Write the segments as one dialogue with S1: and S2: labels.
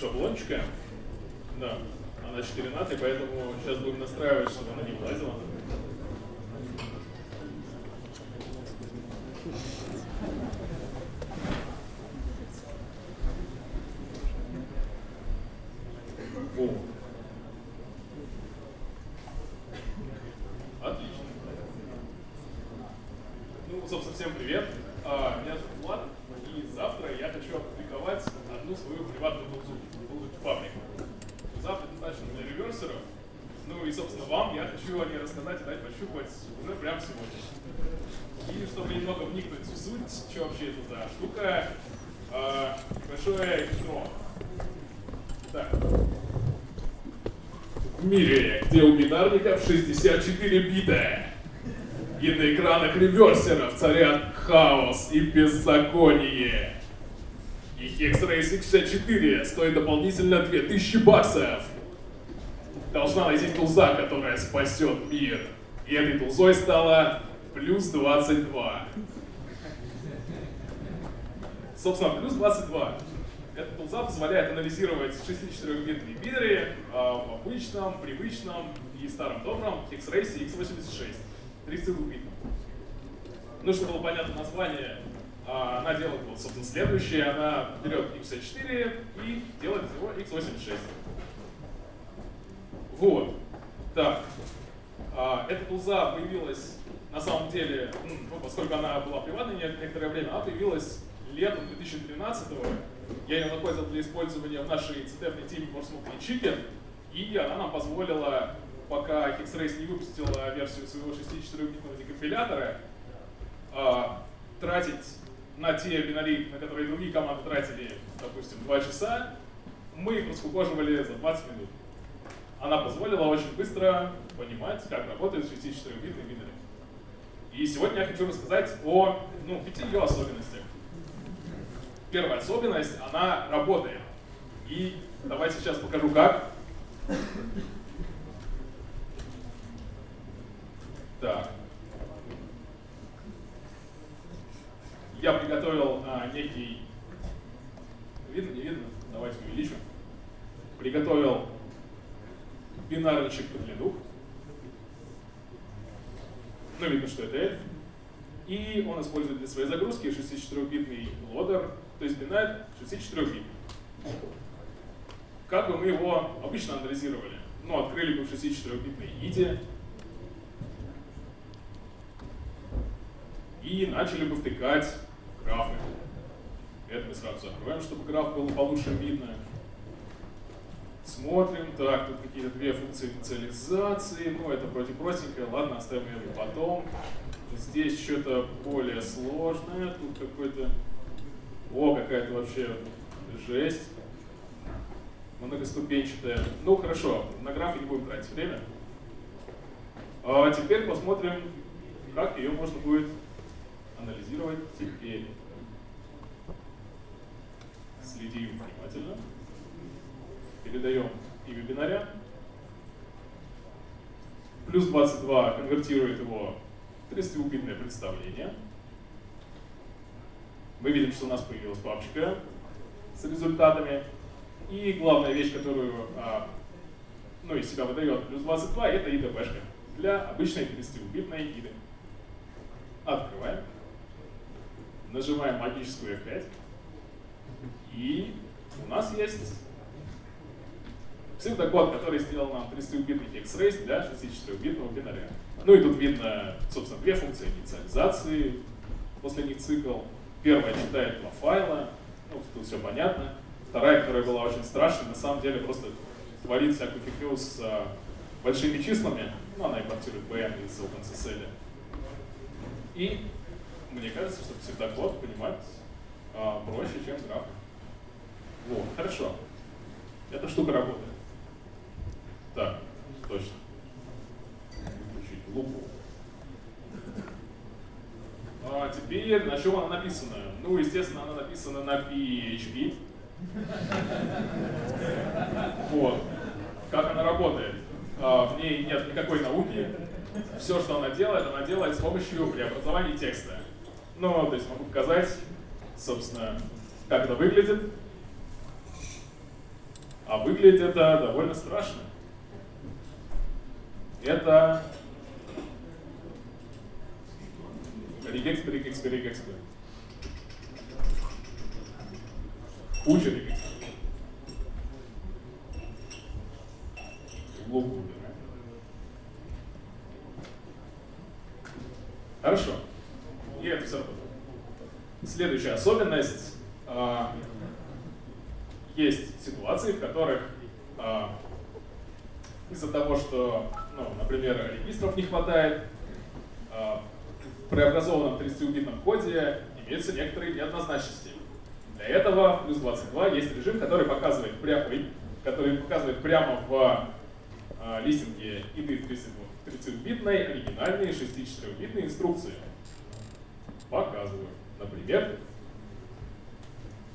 S1: шаблончика. Да, она 4 наты, поэтому сейчас будем настраивать, чтобы она не влазила. О. Отлично. Ну, собственно, всем привет. А, Меня зовут Влад, и завтра я хочу опубликовать одну свою приватную тулзу, Bullet Public. Тулза предназначена для реверсеров. Ну и, собственно, вам я хочу о ней рассказать и дать пощупать уже прямо сегодня. И чтобы немного вникнуть в суть, что вообще это за штука, а, большое интро. Так. В мире, где у бинарников 64 бита, и на экранах реверсеров царят хаос и беззаконие. И Hexrace X64 стоит дополнительно 2000 баксов. Должна найти тулза, которая спасет мир. И этой тулзой стала плюс 22. Собственно, плюс 22. Эта тулза позволяет анализировать 64-битные биты а, в обычном, привычном и старом добром Hexrace x86. 32-битном. Ну, чтобы было понятно название, а, она делает вот, собственно, следующее. Она берет x64 и делает из него x86. Вот. Так. А, Эта тулза появилась, на самом деле, ну, поскольку она была приватной некоторое время, она появилась летом 2013 -го. Я ее находил для использования в нашей цитевной теме More Smoke Chicken, и она нам позволила, пока Hexrace не выпустила версию своего 64-битного декомпилятора, а, тратить на те бинари, на которые другие команды тратили, допустим, 2 часа, мы их раскукоживали за 20 минут. Она позволила очень быстро понимать, как работает 64-битный бинарь. И сегодня я хочу рассказать о ну, пяти ее особенностях. Первая особенность, она работает. И давайте сейчас покажу как. Так. Я приготовил а, некий... Видно, не видно? Давайте увеличим. Приготовил бинарничек по длину. Ну, видно, что это эльф. И он использует для своей загрузки 64-битный лодер, то есть бинарь 64-битный. Как бы мы его обычно анализировали? Ну, открыли бы в 64-битной IDE, и начали бы втыкать графы. Это мы сразу закроем, чтобы граф был получше видно. Смотрим, так, тут какие-то две функции инициализации, ну это вроде простенькое, ладно, оставим ее потом. Здесь что-то более сложное, тут какой-то, о, какая-то вообще жесть, многоступенчатая. Ну хорошо, на графе не будем тратить время. А теперь посмотрим, как ее можно будет анализировать теперь. Следим внимательно. Передаем и вебинаря. Плюс 22 конвертирует его в 30-убитное представление. Мы видим, что у нас появилась папочка с результатами. И главная вещь, которую а, ну, из себя выдает плюс 22, это IDB-шка для обычной 30-убитной IDE. Открываем нажимаем магическую F5, и у нас есть псевдокод, который сделал нам 32-битный X-Race для 64-битного бинаря. Ну и тут видно, собственно, две функции инициализации, после них цикл. Первая читает два файла, ну, тут все понятно. Вторая, которая была очень страшной, на самом деле просто творит всякую фигню с а, большими числами. Ну, она импортирует BM из OpenSSL. И мне кажется, что псевдокод понимать а, проще, чем граф. Вот, хорошо. Эта штука работает. Так, точно. Выключить лупу. А теперь на чем она написана? Ну, естественно, она написана на PHP. Вот. Как она работает? А, в ней нет никакой науки. Все, что она делает, она делает с помощью преобразования текста. Ну, то есть могу показать, собственно, как это выглядит. А выглядит это довольно страшно. Это регекспер, регекспер, регекспер. Куча регекспер. Углов убираем. Хорошо. И это все работает. Следующая особенность. А, есть ситуации, в которых а, из-за того, что, например, регистров не хватает, а, в преобразованном 30-битном коде имеются некоторые неоднозначности. Для этого в плюс 22 есть режим, который показывает прямо, который показывает прямо в а, листинге иды 30-битной оригинальные 64-битные инструкции. Показываю. Например,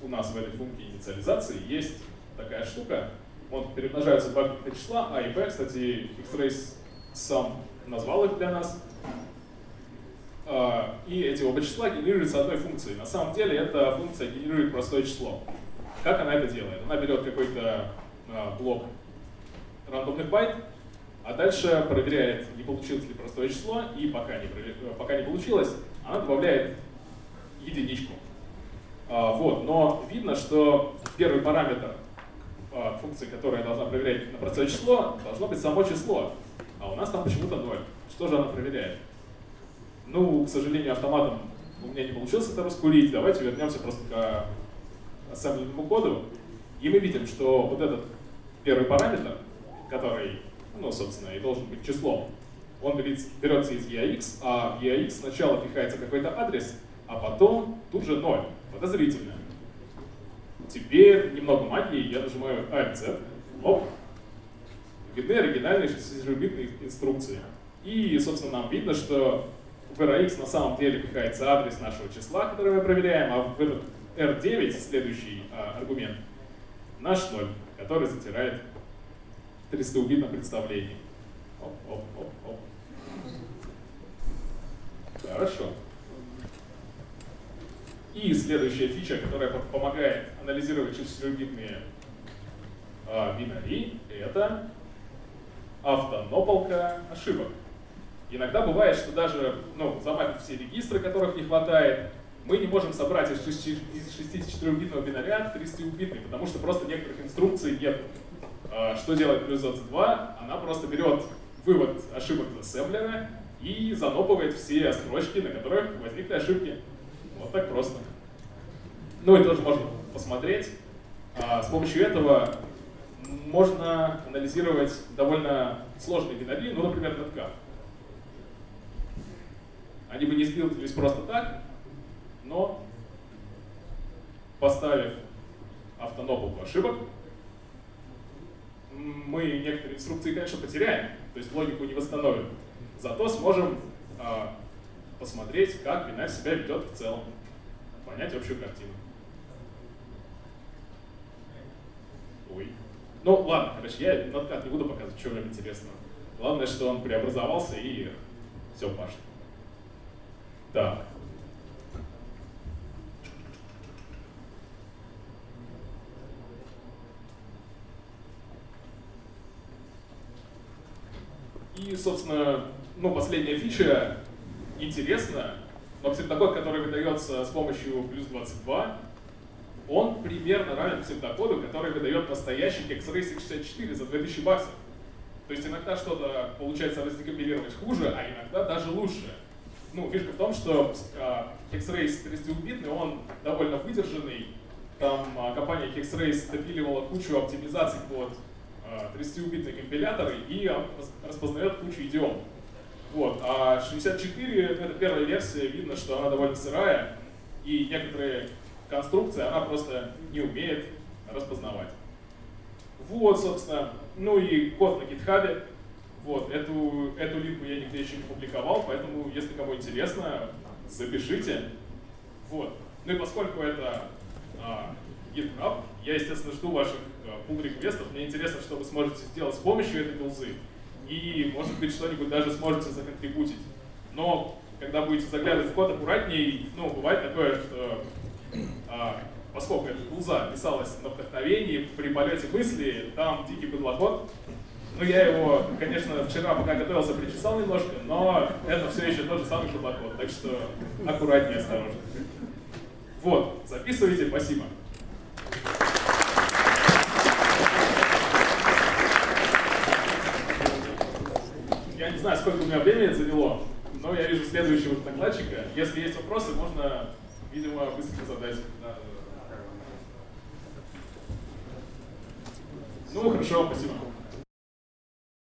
S1: у нас в этой функции инициализации есть такая штука. Вот перемножаются два числа, А и Б. Кстати, X-Rays сам назвал их для нас. А, и эти оба числа генерируются одной функцией. На самом деле эта функция генерирует простое число. Как она это делает? Она берет какой-то а, блок рандомных байт, а дальше проверяет, не получилось ли простое число, и пока не, пока не получилось, она добавляет единичку. А, вот, но видно, что первый параметр функции, которая должна проверять на простое число, должно быть само число. А у нас там почему-то 0. Что же она проверяет? Ну, к сожалению, автоматом у меня не получилось это раскурить. Давайте вернемся просто к ассемблерному коду. И мы видим, что вот этот первый параметр, который, ну, собственно, и должен быть числом, он берется из EAX, а в EAX сначала пихается какой-то адрес, а потом тут же 0 подозрительно. Теперь немного магии, я нажимаю Alt-Z, оп, видны оригинальные 6-битные инструкции. И, собственно, нам видно, что в RX на самом деле пихается адрес нашего числа, который мы проверяем, а в этот R9, следующий а, аргумент, наш 0, который затирает 300-убитном представлении. Оп, оп, оп, оп. Хорошо. И следующая фича, которая помогает анализировать числовидные а, бинари, это автонополка ошибок. Иногда бывает, что даже ну, замапив все регистры, которых не хватает, мы не можем собрать из 64-битного бинаря 30-битный, потому что просто некоторых инструкций нет. А, что делает плюс 22? Она просто берет вывод ошибок из ассемблера и занопывает все строчки, на которых возникли ошибки. Вот так просто. Ну и тоже можно посмотреть. А, с помощью этого можно анализировать довольно сложные бинари, ну, например, NetCap. Они бы не сбились просто так, но поставив автонополку ошибок, мы некоторые инструкции, конечно, потеряем, то есть логику не восстановим. Зато сможем э, посмотреть, как бинарь себя ведет в целом, понять общую картину. Ой. Ну ладно, короче, я надкат не буду показывать, что вам интересно. Главное, что он преобразовался и все пашет. Так. И, собственно, ну, последняя фича интересна, но псевдокод, который выдается с помощью плюс 22, он примерно равен псевдокоду, который выдает настоящий X-Ray 64 за 2000 баксов. То есть иногда что-то получается раздекомпилировать хуже, а иногда даже лучше. Ну, фишка в том, что X-Ray 32-битный, он довольно выдержанный. Там а, компания X-Ray допиливала кучу оптимизаций под 32-битные а, компиляторы и распознает кучу идиом. Вот. А 64, это первая версия, видно, что она довольно сырая, и некоторые конструкция, она просто не умеет распознавать. Вот, собственно, ну и код на GitHub. Вот, эту, эту линку я нигде еще не публиковал, поэтому, если кому интересно, запишите. Вот. Ну и поскольку это а, GitHub, я, естественно, жду ваших а, pull реквестов Мне интересно, что вы сможете сделать с помощью этой билзы. И, может быть, что-нибудь даже сможете законтрибутить. Но, когда будете заглядывать в код аккуратнее, ну, бывает такое, что а, поскольку эта тулза писалась на вдохновении, при полете мысли, там дикий подлоход. Ну, я его, конечно, вчера, пока готовился, причесал немножко, но это все еще тот же самый подлоход, так что аккуратнее, осторожно. Вот, записывайте, спасибо. Я не знаю, сколько у меня времени заняло, но я вижу следующего докладчика. Если есть вопросы, можно, видимо, быстро задать. Ну, хорошо, спасибо.